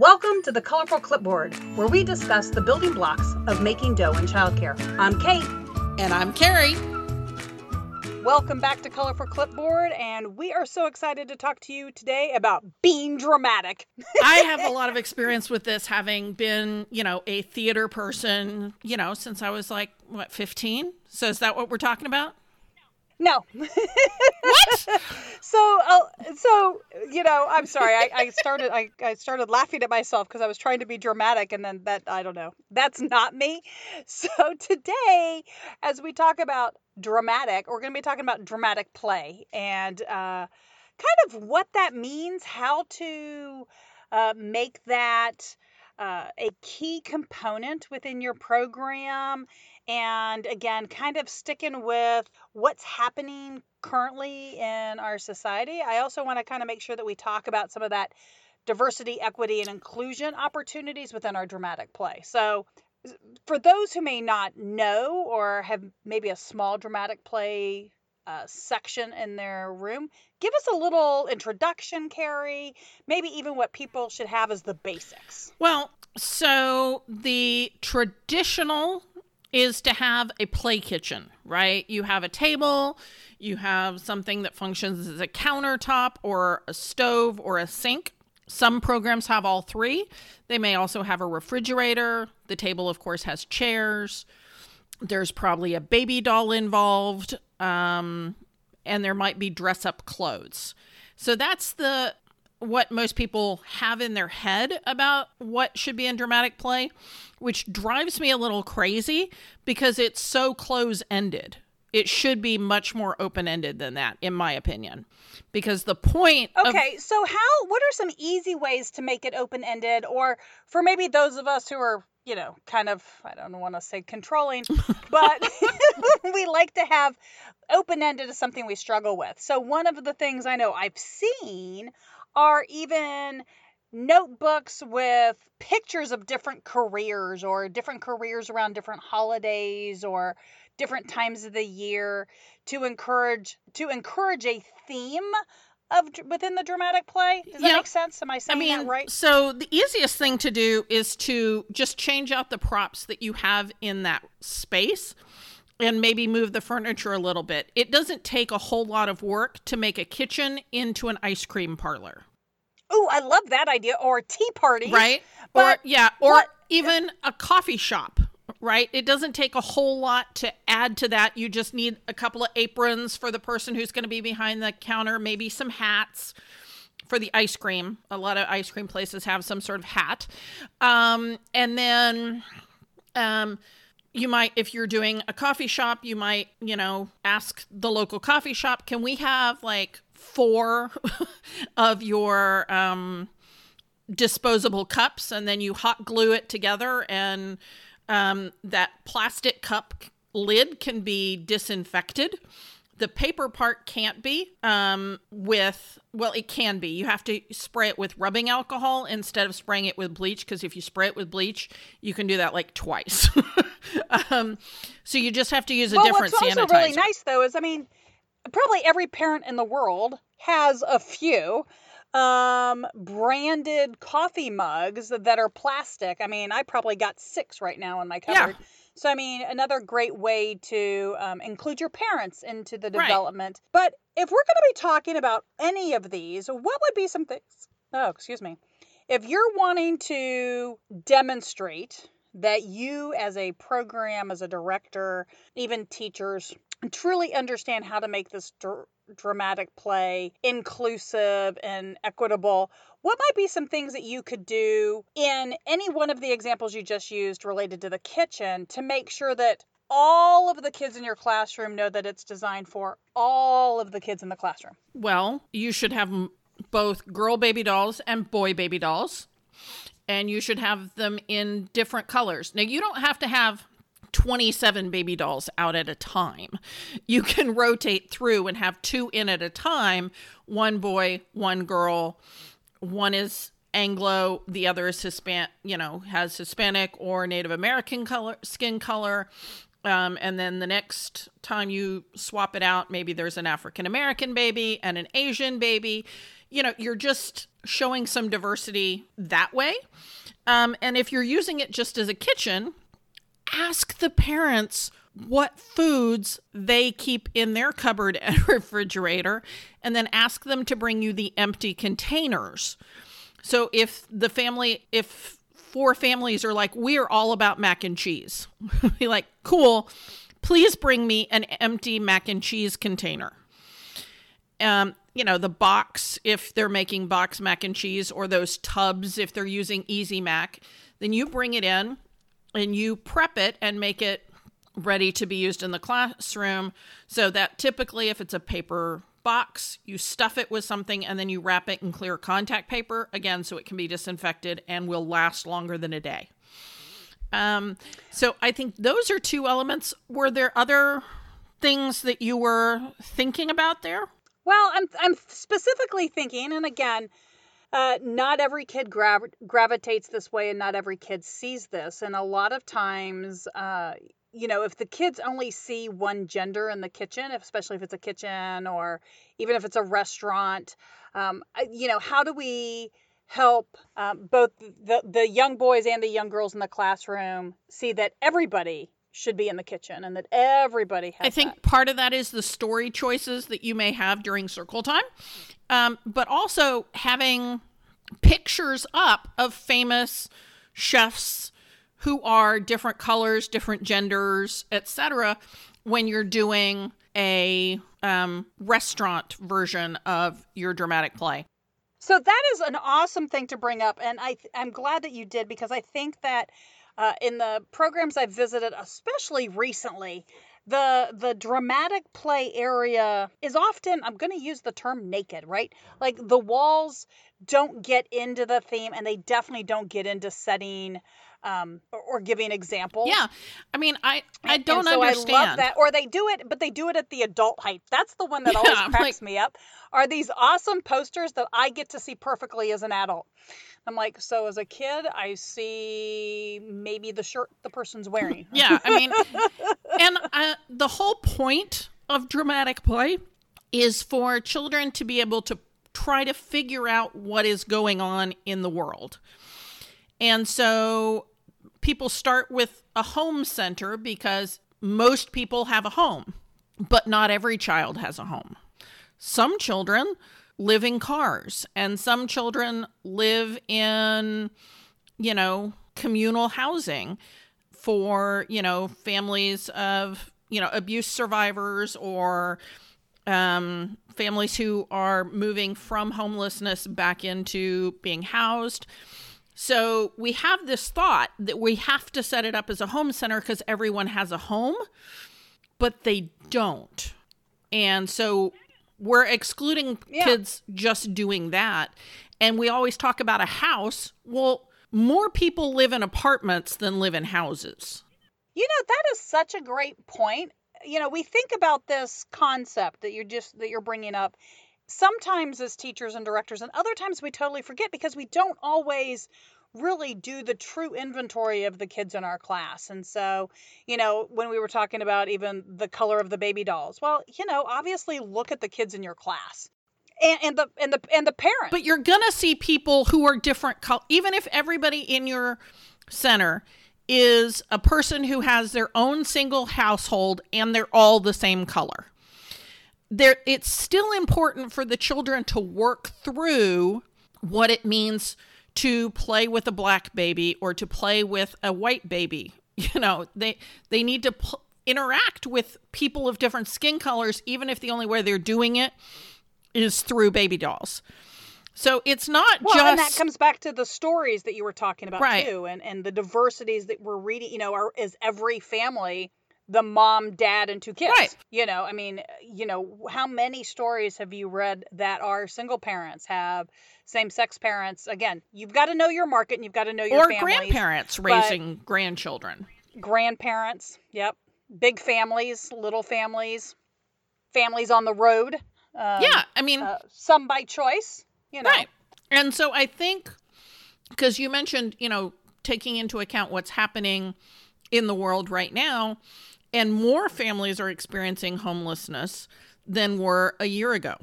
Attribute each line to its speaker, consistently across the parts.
Speaker 1: Welcome to the Colorful Clipboard, where we discuss the building blocks of making dough in childcare. I'm Kate.
Speaker 2: And I'm Carrie.
Speaker 1: Welcome back to Colorful Clipboard, and we are so excited to talk to you today about being dramatic.
Speaker 2: I have a lot of experience with this, having been, you know, a theater person, you know, since I was like, what, 15? So is that what we're talking about?
Speaker 1: No.
Speaker 2: what?
Speaker 1: So, uh, so you know, I'm sorry. I, I started. I, I started laughing at myself because I was trying to be dramatic, and then that I don't know. That's not me. So today, as we talk about dramatic, we're going to be talking about dramatic play and uh, kind of what that means, how to uh, make that. Uh, a key component within your program and again, kind of sticking with what's happening currently in our society. I also want to kind of make sure that we talk about some of that diversity, equity, and inclusion opportunities within our dramatic play. So, for those who may not know or have maybe a small dramatic play uh, section in their room, give us a little introduction, Carrie. Maybe even what people should have as the basics.
Speaker 2: Well, so the traditional is to have a play kitchen, right? You have a table, you have something that functions as a countertop or a stove or a sink. Some programs have all three. They may also have a refrigerator. The table, of course, has chairs. There's probably a baby doll involved, um, and there might be dress up clothes. So that's the what most people have in their head about what should be in dramatic play, which drives me a little crazy because it's so close ended. It should be much more open ended than that, in my opinion. Because the point.
Speaker 1: Okay, of- so how, what are some easy ways to make it open ended? Or for maybe those of us who are, you know, kind of, I don't want to say controlling, but we like to have open ended is something we struggle with. So one of the things I know I've seen are even notebooks with pictures of different careers or different careers around different holidays or different times of the year to encourage to encourage a theme of within the dramatic play. Does that yeah. make sense? Am I saying I mean, that right?
Speaker 2: So the easiest thing to do is to just change out the props that you have in that space and maybe move the furniture a little bit. It doesn't take a whole lot of work to make a kitchen into an ice cream parlor.
Speaker 1: Oh, I love that idea. Or a tea party.
Speaker 2: Right. But or, yeah, or what? even a coffee shop. Right. It doesn't take a whole lot to add to that. You just need a couple of aprons for the person who's going to be behind the counter, maybe some hats for the ice cream. A lot of ice cream places have some sort of hat. Um, and then, um, you might if you're doing a coffee shop you might you know ask the local coffee shop can we have like four of your um, disposable cups? And then you hot glue it together and um, that plastic cup lid can be disinfected the paper part can't be um, with, well, it can be. You have to spray it with rubbing alcohol instead of spraying it with bleach because if you spray it with bleach, you can do that like twice. um, so you just have to use a
Speaker 1: well,
Speaker 2: different
Speaker 1: what's
Speaker 2: sanitizer.
Speaker 1: What's also really nice though is, I mean, probably every parent in the world has a few um branded coffee mugs that are plastic. I mean, I probably got six right now in my cupboard. Yeah so, I mean, another great way to um, include your parents into the development. Right. But if we're going to be talking about any of these, what would be some things? Oh, excuse me. If you're wanting to demonstrate that you, as a program, as a director, even teachers, truly understand how to make this dramatic play inclusive and equitable, what might be some things that you could do in any one of the examples you just used related to the kitchen to make sure that all of the kids in your classroom know that it's designed for all of the kids in the classroom?
Speaker 2: Well, you should have both girl baby dolls and boy baby dolls, and you should have them in different colors. Now, you don't have to have 27 baby dolls out at a time. You can rotate through and have two in at a time one boy, one girl, one is Anglo, the other is Hispanic, you know, has Hispanic or Native American color skin color. Um, and then the next time you swap it out, maybe there's an African American baby and an Asian baby. you know, you're just showing some diversity that way. Um, and if you're using it just as a kitchen, ask the parents what foods they keep in their cupboard and refrigerator, and then ask them to bring you the empty containers. So if the family, if four families are like, we are all about mac and cheese, be like, cool, please bring me an empty mac and cheese container. Um, you know, the box if they're making box mac and cheese, or those tubs if they're using Easy Mac, then you bring it in and you prep it and make it ready to be used in the classroom. So that typically, if it's a paper box, you stuff it with something and then you wrap it in clear contact paper again so it can be disinfected and will last longer than a day. Um, so I think those are two elements. Were there other things that you were thinking about there?
Speaker 1: Well, I'm I'm specifically thinking, and again, uh, not every kid grav- gravitates this way, and not every kid sees this. And a lot of times, uh, you know, if the kids only see one gender in the kitchen, especially if it's a kitchen or even if it's a restaurant, um, you know, how do we help um, both the, the young boys and the young girls in the classroom see that everybody should be in the kitchen and that everybody has
Speaker 2: I think
Speaker 1: that.
Speaker 2: part of that is the story choices that you may have during circle time, um, but also having pictures up of famous chefs who are different colors, different genders, etc. when you're doing a um, restaurant version of your dramatic play.
Speaker 1: So that is an awesome thing to bring up, and I I'm glad that you did because I think that uh, in the programs I've visited, especially recently, the the dramatic play area is often I'm going to use the term naked, right? Like the walls don't get into the theme, and they definitely don't get into setting um, or, or, giving examples.
Speaker 2: Yeah, I mean, I I don't
Speaker 1: so
Speaker 2: understand
Speaker 1: I love that. Or they do it, but they do it at the adult height. That's the one that always
Speaker 2: Yeah, I'm
Speaker 1: cracks
Speaker 2: like-
Speaker 1: me up. Are these awesome posters that I get to see perfectly as an adult? I'm like, so as a kid, I see maybe the shirt the person's wearing.
Speaker 2: Yeah, I mean, and uh, the whole point of dramatic play is for children to be able to try to figure out what is going on in the world. And so people start with a home center because most people have a home, but not every child has a home. Some children live in cars, and some children live in, you know, communal housing for, you know, families of, you know, abuse survivors or um, families who are moving from homelessness back into being housed. So we have this thought that we have to set it up as a home center because everyone has a home, but they don't. And so we're excluding
Speaker 1: Yeah.
Speaker 2: kids just doing that. And we always talk about a house. Well, more people live in apartments than live in houses.
Speaker 1: You know, that is such a great point. You know, we think about this concept that you're just that you're bringing up sometimes as teachers and directors and other times we totally forget because we don't always really do the true inventory of the kids in our class. And so, you know, when we were talking about even the color of the baby dolls, well, you know, obviously look at the kids in your class. And, and the and the and the parents.
Speaker 2: But you're to see people who are different color even if everybody in your center is a person who has their own single household and they're all the same color. There it's still important for the children to work through what it means to play with a black baby or to play with a white baby. You know, they they need to pl- interact with people of different skin colors even if the only way they're doing it is through baby dolls. So it's not
Speaker 1: Well,
Speaker 2: just
Speaker 1: and that comes back to the stories that you were talking about
Speaker 2: Right.
Speaker 1: too, and and the diversities that we're reading. You know, are is every family the mom, dad, and two kids?
Speaker 2: Right.
Speaker 1: You know, I mean, you know, how many stories have you read that are single parents have same sex parents? Again, you've got to know your market, and you've got to know your
Speaker 2: or
Speaker 1: families.
Speaker 2: grandparents raising grandchildren.
Speaker 1: grandparents. Yep, big families, little families, families on the road. Um,
Speaker 2: yeah, I mean,
Speaker 1: uh, some by choice. You know,
Speaker 2: Right. And so I think because you mentioned, you know, taking into account what's happening in the world right now, and more families are experiencing homelessness than were a year ago.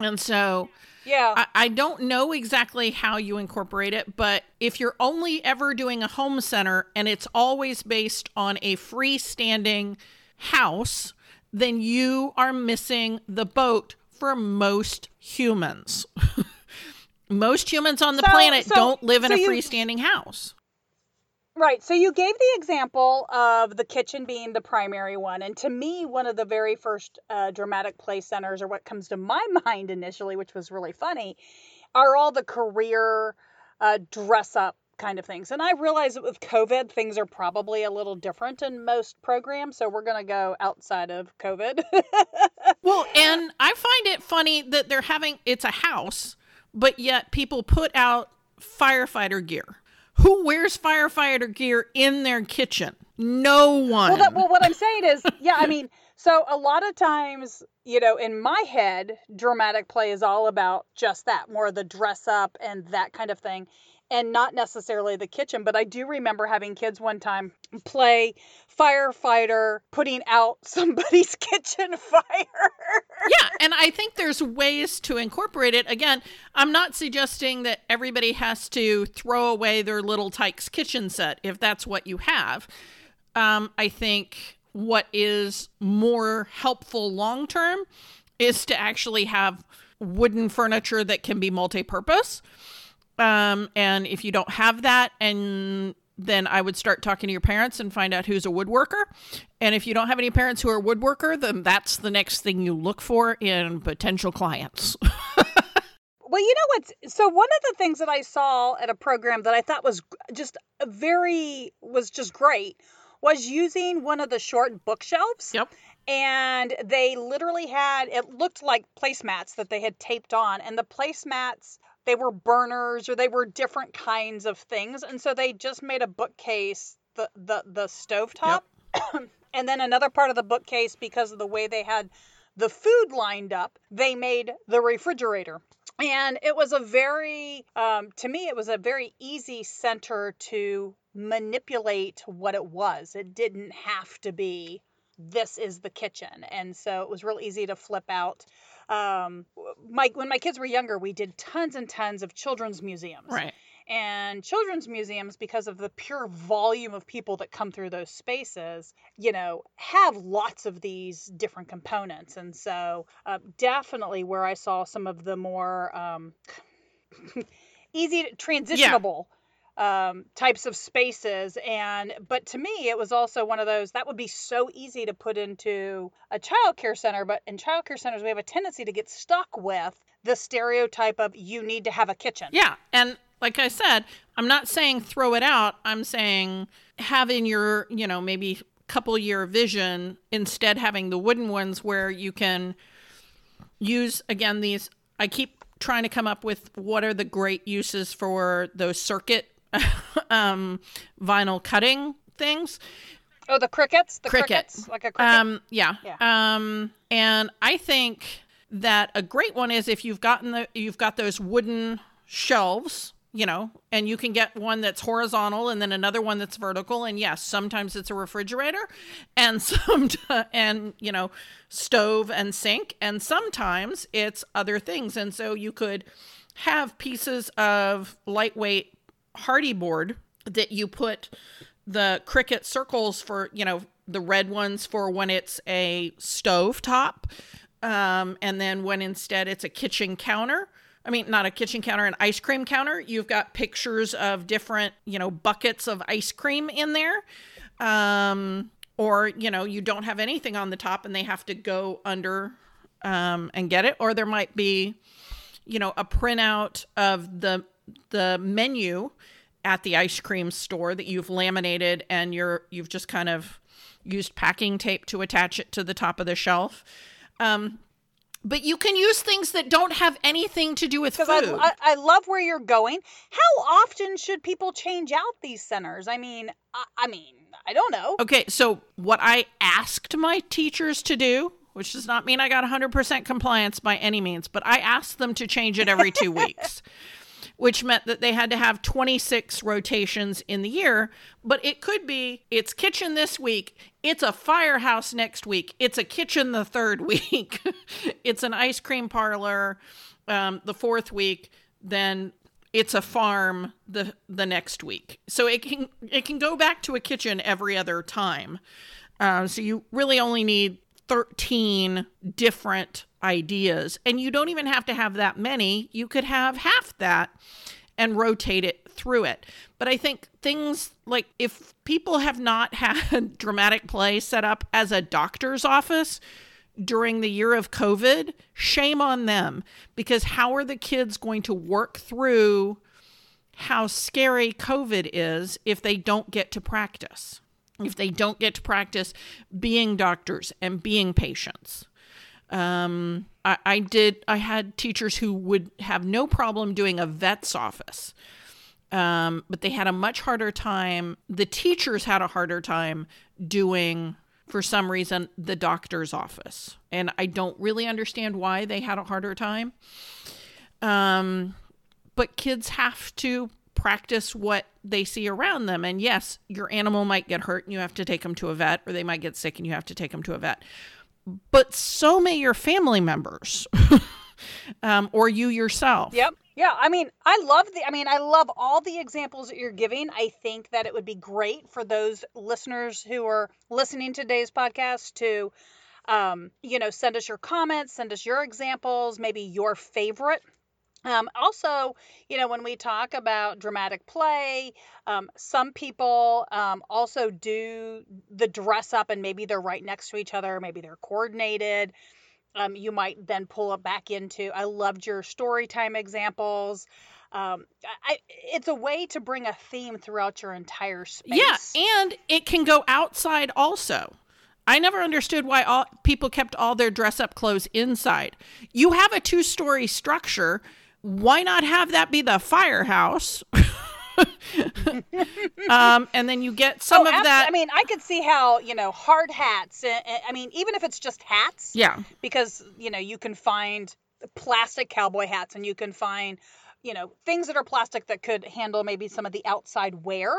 Speaker 2: And so
Speaker 1: Yeah.
Speaker 2: I, I don't know exactly how you incorporate it, but if you're only ever doing a home center and it's always based on a freestanding house, then you are missing the boat for most humans. most humans on the
Speaker 1: So-
Speaker 2: planet
Speaker 1: so-
Speaker 2: don't live in
Speaker 1: so
Speaker 2: a
Speaker 1: you-
Speaker 2: freestanding house.
Speaker 1: Right. So you gave the example of the kitchen being the primary one. And to me, one of the very first uh, dramatic play centers, or what comes to my mind initially, which was really funny, are all the career uh, dress up kind of things. And I realize that with COVID, things are probably a little different in most programs. So we're going to go outside of COVID.
Speaker 2: Well, and I find it funny that they're having it's a house, but yet people put out firefighter gear. Who wears firefighter gear in their kitchen? No one.
Speaker 1: Well, that, well, what I'm saying is, yeah, I mean, so a lot of times, you know, in my head, dramatic play is all about just that, more of the dress up and that kind of thing, and not necessarily the kitchen. But I do remember having kids one time play firefighter putting out somebody's kitchen fire.
Speaker 2: yeah, and I think there's ways to incorporate it. Again, I'm not suggesting that everybody has to throw away their Little Tikes kitchen set if that's what you have. Um, I think what is more helpful long term is to actually have wooden furniture that can be multi-purpose. Um, and if you don't have that, and then I would start talking to your parents and find out who's a woodworker. And if you don't have any parents who are woodworker, then that's the next thing you look for in potential clients.
Speaker 1: Well, you know what's so one of the things that I saw at a program that I thought was just very was just great was using one of the short bookshelves.
Speaker 2: Yep.
Speaker 1: And they literally had it looked like placemats that they had taped on and the placemats they were burners or they were different kinds of things and so they just made a bookcase the the the stovetop. And then another part of the bookcase because of the way they had the food lined up they made the refrigerator. And it was a very um, to me it was a very easy center to manipulate what it was. It didn't have to be this is the kitchen. And so it was real easy to flip out um, my when my kids were younger we did tons and tons of children's museums.
Speaker 2: Right.
Speaker 1: and children's museums because of the pure volume of people that come through those spaces you know have lots of these different components. And so uh, definitely where i saw some of the more um, easy to, transitionable um, types of spaces and but to me it was also one of those that would be so easy to put into a child care center but in child care centers we have a tendency to get stuck with the stereotype of you need to have a kitchen
Speaker 2: Yeah. And like I said, I'm not saying throw it out. I'm saying having your, you know, maybe couple year vision instead having the wooden ones where you can use again these I keep trying to come up with what are the great uses for those circuit um vinyl cutting things.
Speaker 1: Oh, the crickets, the
Speaker 2: Cricut.
Speaker 1: crickets, like a cricket.
Speaker 2: Um, yeah.
Speaker 1: Yeah.
Speaker 2: Um, and I think that a great one is if you've gotten the you've got those wooden shelves, you know, and you can get one that's horizontal and then another one that's vertical. And yes, sometimes it's a refrigerator, and some and you know, stove and sink, and sometimes it's other things. And so you could have pieces of lightweight hardy board that you put the Cricut circles for you know the red ones for when it's a stove top um, and then when instead it's a kitchen counter. I mean not a kitchen counter an ice cream counter. You've got pictures of different you know buckets of ice cream in there um, or you know you don't have anything on the top and they have to go under um, and get it. Or there might be you know a printout of the the menu at the ice cream store that you've laminated and you're you've just kind of used packing tape to attach it to the top of the shelf um, but you can use things that don't have anything to do with food
Speaker 1: I, I, love where you're going. How often should people change out these centers? I mean, I, I mean, I don't know.
Speaker 2: Okay, so what I asked my teachers to do, which does not mean I got 100% compliance by any means, but I asked them to change it every two weeks. Which meant that they had to have 26 rotations in the year. But it could be it's kitchen this week, it's a firehouse next week, it's a kitchen the third week, it's an ice cream parlor um, the fourth week, then it's a farm the the next week. So it can it can go back to a kitchen every other time. Uh, so you really only need 13 different ideas, and you don't even have to have that many. You could have half that and rotate it through it. But I think things like if people have not had dramatic play set up as a doctor's office, during the year of COVID, shame on them because how are the kids going to work through how scary COVID is if they don't get to practice? If they don't get to practice being doctors and being patients. Um, I, I did, I had teachers who would have no problem doing a vet's office. Um, but they had a much harder time. The teachers had a harder time doing for some reason the doctor's office. And I don't really understand why they had a harder time. Um, but kids have to practice what they see around them. And yes, your animal might get hurt and you have to take them to a vet, or they might get sick and you have to take them to a vet. But so may your family members um, or you yourself.
Speaker 1: Yep. Yeah, I mean, I love the I mean, I love all the examples that you're giving. I think that it would be great for those listeners who are listening to today's podcast to um, you know, send us your comments, send us your examples, maybe your favorite. Um, also, you know, when we talk about dramatic play, um, some people um, also do the dress up and maybe they're right next to each other, maybe they're coordinated um, you might then pull it back into. I loved your story time examples. Um, I, it's a way to bring a theme throughout your entire space.
Speaker 2: Yeah, and it can go outside also. I never understood why all people kept all their dress up clothes inside. You have a two story structure. Why not have that be the firehouse? um, and then you get some oh, of that.
Speaker 1: I mean, I could see how you know hard hats. Eh, eh, I mean, even if it's just hats.
Speaker 2: Yeah.
Speaker 1: Because you know you can find plastic cowboy hats, and you can find you know things that are plastic that could handle maybe some of the outside wear.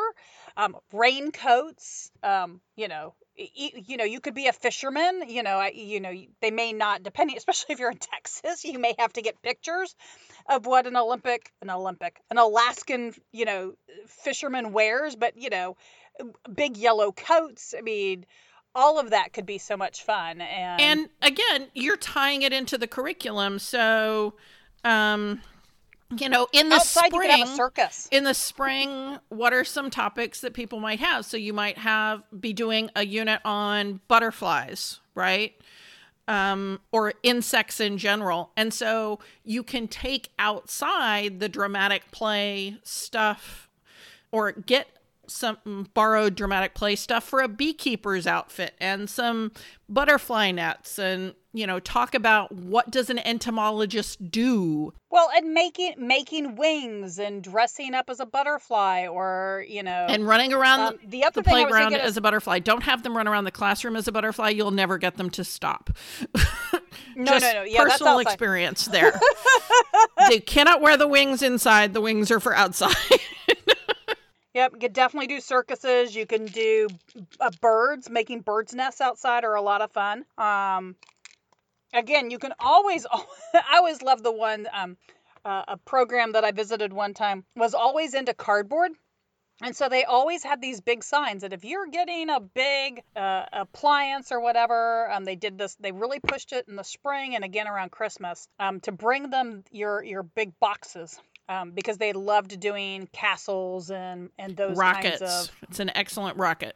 Speaker 1: Um, raincoats. Um, you know, you know you could be a fisherman you know you know they may not depending especially if you're in texas you may have to get pictures of what an olympic an olympic an alaskan you know fisherman wears but you know big yellow coats i mean all of that could be so much fun and
Speaker 2: and again you're tying it into the curriculum so um you know in the
Speaker 1: Outside,
Speaker 2: spring
Speaker 1: circus.
Speaker 2: in the spring what are some topics that people might have? So you might have be doing a unit on butterflies right? Um, or insects in general. And so you can take outside the dramatic play stuff or get some borrowed dramatic play stuff for a beekeeper's outfit and some butterfly nets and you know talk about what does an entomologist do?
Speaker 1: Well and making making wings and dressing up as a butterfly or you know
Speaker 2: and running around um, the, the playground as is, a butterfly. Don't have them run around the classroom as a butterfly. You'll never get them to stop.
Speaker 1: No no no. Yeah,
Speaker 2: personal experience there. They cannot wear the wings inside. The wings are for outside
Speaker 1: Yep, you could definitely do circuses. You can do uh, birds, making birds' nests outside are a lot of fun. Um, again, you can always, I always love the one, um, uh, a program that I visited one time was always into cardboard. And so they always had these big signs that if you're getting a big uh, appliance or whatever, um, they did this. They really pushed it in the spring and again around Christmas um, to bring them your your big boxes um, because they loved doing castles and and those
Speaker 2: rockets.
Speaker 1: Kinds of,
Speaker 2: it's an excellent rocket.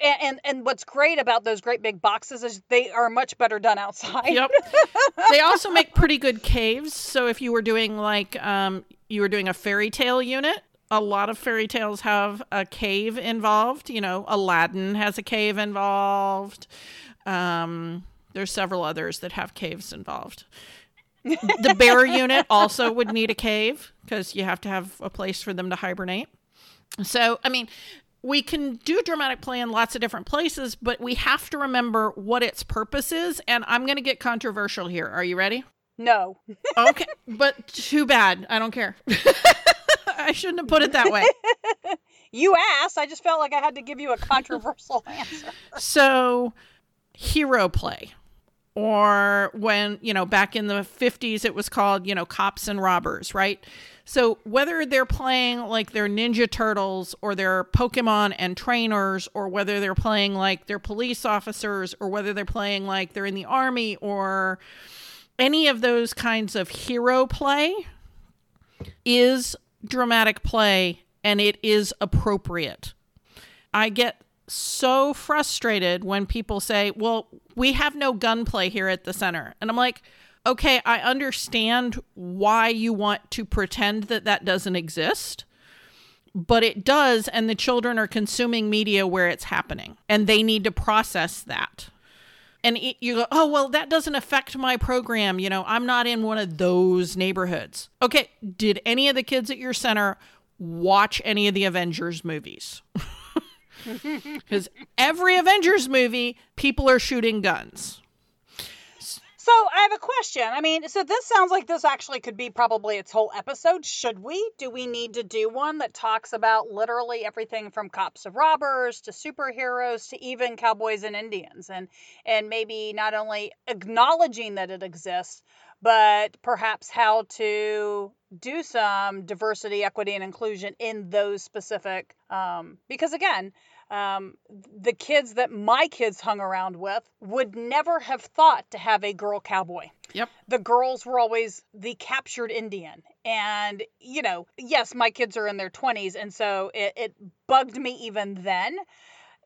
Speaker 1: And, and, and what's great about those great big boxes is they are much better done outside.
Speaker 2: Yep. they also make pretty good caves. So if you were doing like um, you were doing a fairy tale unit, a lot of fairy tales have a cave involved. You know, Aladdin has a cave involved. Um, there's several others that have caves involved the bear unit also would need a cave because you have to have a place for them to hibernate. So, I mean, we can do dramatic play in lots of different places, but we have to remember what its purpose is. And I'm going to get controversial here. Are you ready?
Speaker 1: No.
Speaker 2: okay, but too bad. I don't care. I shouldn't have put it that way.
Speaker 1: you asked. I just felt like I had to give you a controversial answer.
Speaker 2: So, hero play. Or when, you know, back in the 50s, it was called, you know, cops and robbers, right? So, whether they're playing like they're Ninja Turtles or they're Pokemon and trainers, or whether they're playing like they're police officers, or whether they're playing like they're in the army, or any of those kinds of hero play is dramatic play and it is appropriate. I get so frustrated when people say, well, we have no gunplay here at the center. And I'm like, okay, I understand why you want to pretend that that doesn't exist, but it does. And the children are consuming media where it's happening and they need to process that. And it, you go, oh, well, that doesn't affect my program. You know, I'm not in one of those neighborhoods. Okay, did any of the kids at your center watch any of the Avengers movies? Because every Avengers movie, people are shooting guns.
Speaker 1: So I have a question. I mean, so this sounds like this actually could be probably its whole episode. Should we? Do we need to do one that talks about literally everything from cops of robbers to superheroes to even cowboys and Indians and and maybe not only acknowledging that it exists, but perhaps how to do some diversity, equity, and inclusion in those specific. Um, because again, um, the kids that my kids hung around with would never have thought to have a girl cowboy.
Speaker 2: Yep.
Speaker 1: The girls were always the captured Indian. And, you know, yes, my kids are in their 20s. And so it, it bugged me even then.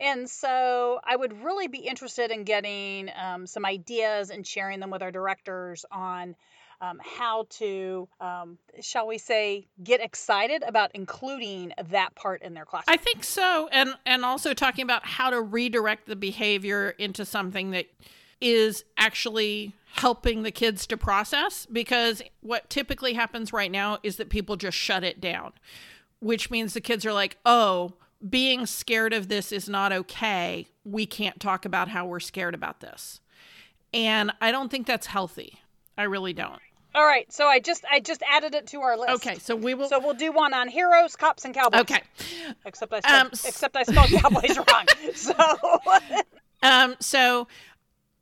Speaker 1: And so I would really be interested in getting um, some ideas and sharing them with our directors on um, how to, um, shall we say, get excited about including that part in their class.
Speaker 2: I think so, and and also talking about how to redirect the behavior into something that is actually helping the kids to process because what typically happens right now is that people just shut it down which means the kids are like oh being scared of this is not okay. We can't talk about how we're scared about this. And i don't think that's healthy. I really don't
Speaker 1: all right, so I just I just added it to our list.
Speaker 2: Okay, so we will.
Speaker 1: So we'll do one on heroes, cops, and cowboys.
Speaker 2: Okay.
Speaker 1: Except I spelled, um, except I spelled cowboys wrong. So.
Speaker 2: um. So,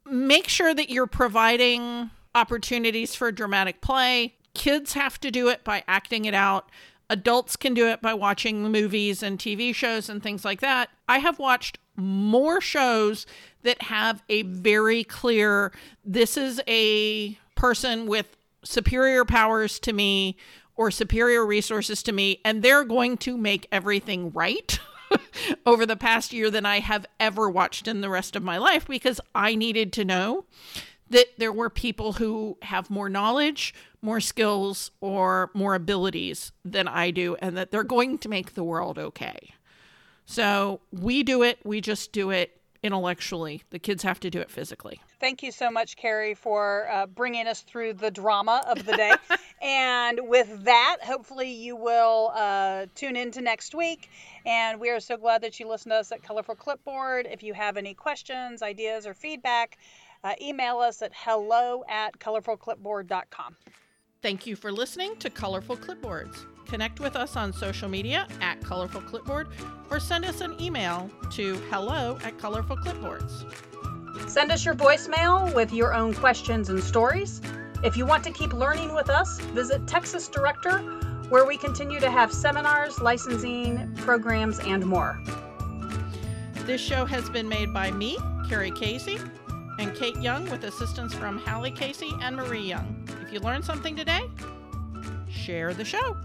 Speaker 2: make sure that you're providing opportunities for dramatic play. Kids have to do it by acting it out. Adults can do it by watching movies and TV shows and things like that. I have watched more shows that have a very clear this is a person with superior powers to me or superior resources to me, and they're going to make everything right. over the past year than I have ever watched in the rest of my life because I needed to know that there were people who have more knowledge, more skills, or more abilities than I do, and that they're going to make the world okay. So we do it, we just do it intellectually. The kids have to do it physically.
Speaker 1: Thank you so much, Carrie, for uh, bringing us through the drama of the day. and with that, hopefully you will uh, tune in to next week. And we are so glad that you listened to us at Colorful Clipboard. If you have any questions, ideas, or feedback, uh, email us at hello at colorfulclipboard.com.
Speaker 2: Thank you for listening to Colorful Clipboards. Connect with us on social media at Colorful Clipboard or send us an email to hello at Colorful Clipboards.
Speaker 1: Send us your voicemail with your own questions and stories. If you want to keep learning with us, visit Texas Director, where we continue to have seminars, licensing, programs, and more.
Speaker 2: This show has been made by me, Carrie Casey, and Kate Young with assistance from Hallie Casey and Marie Young. If you learned something today, share the show.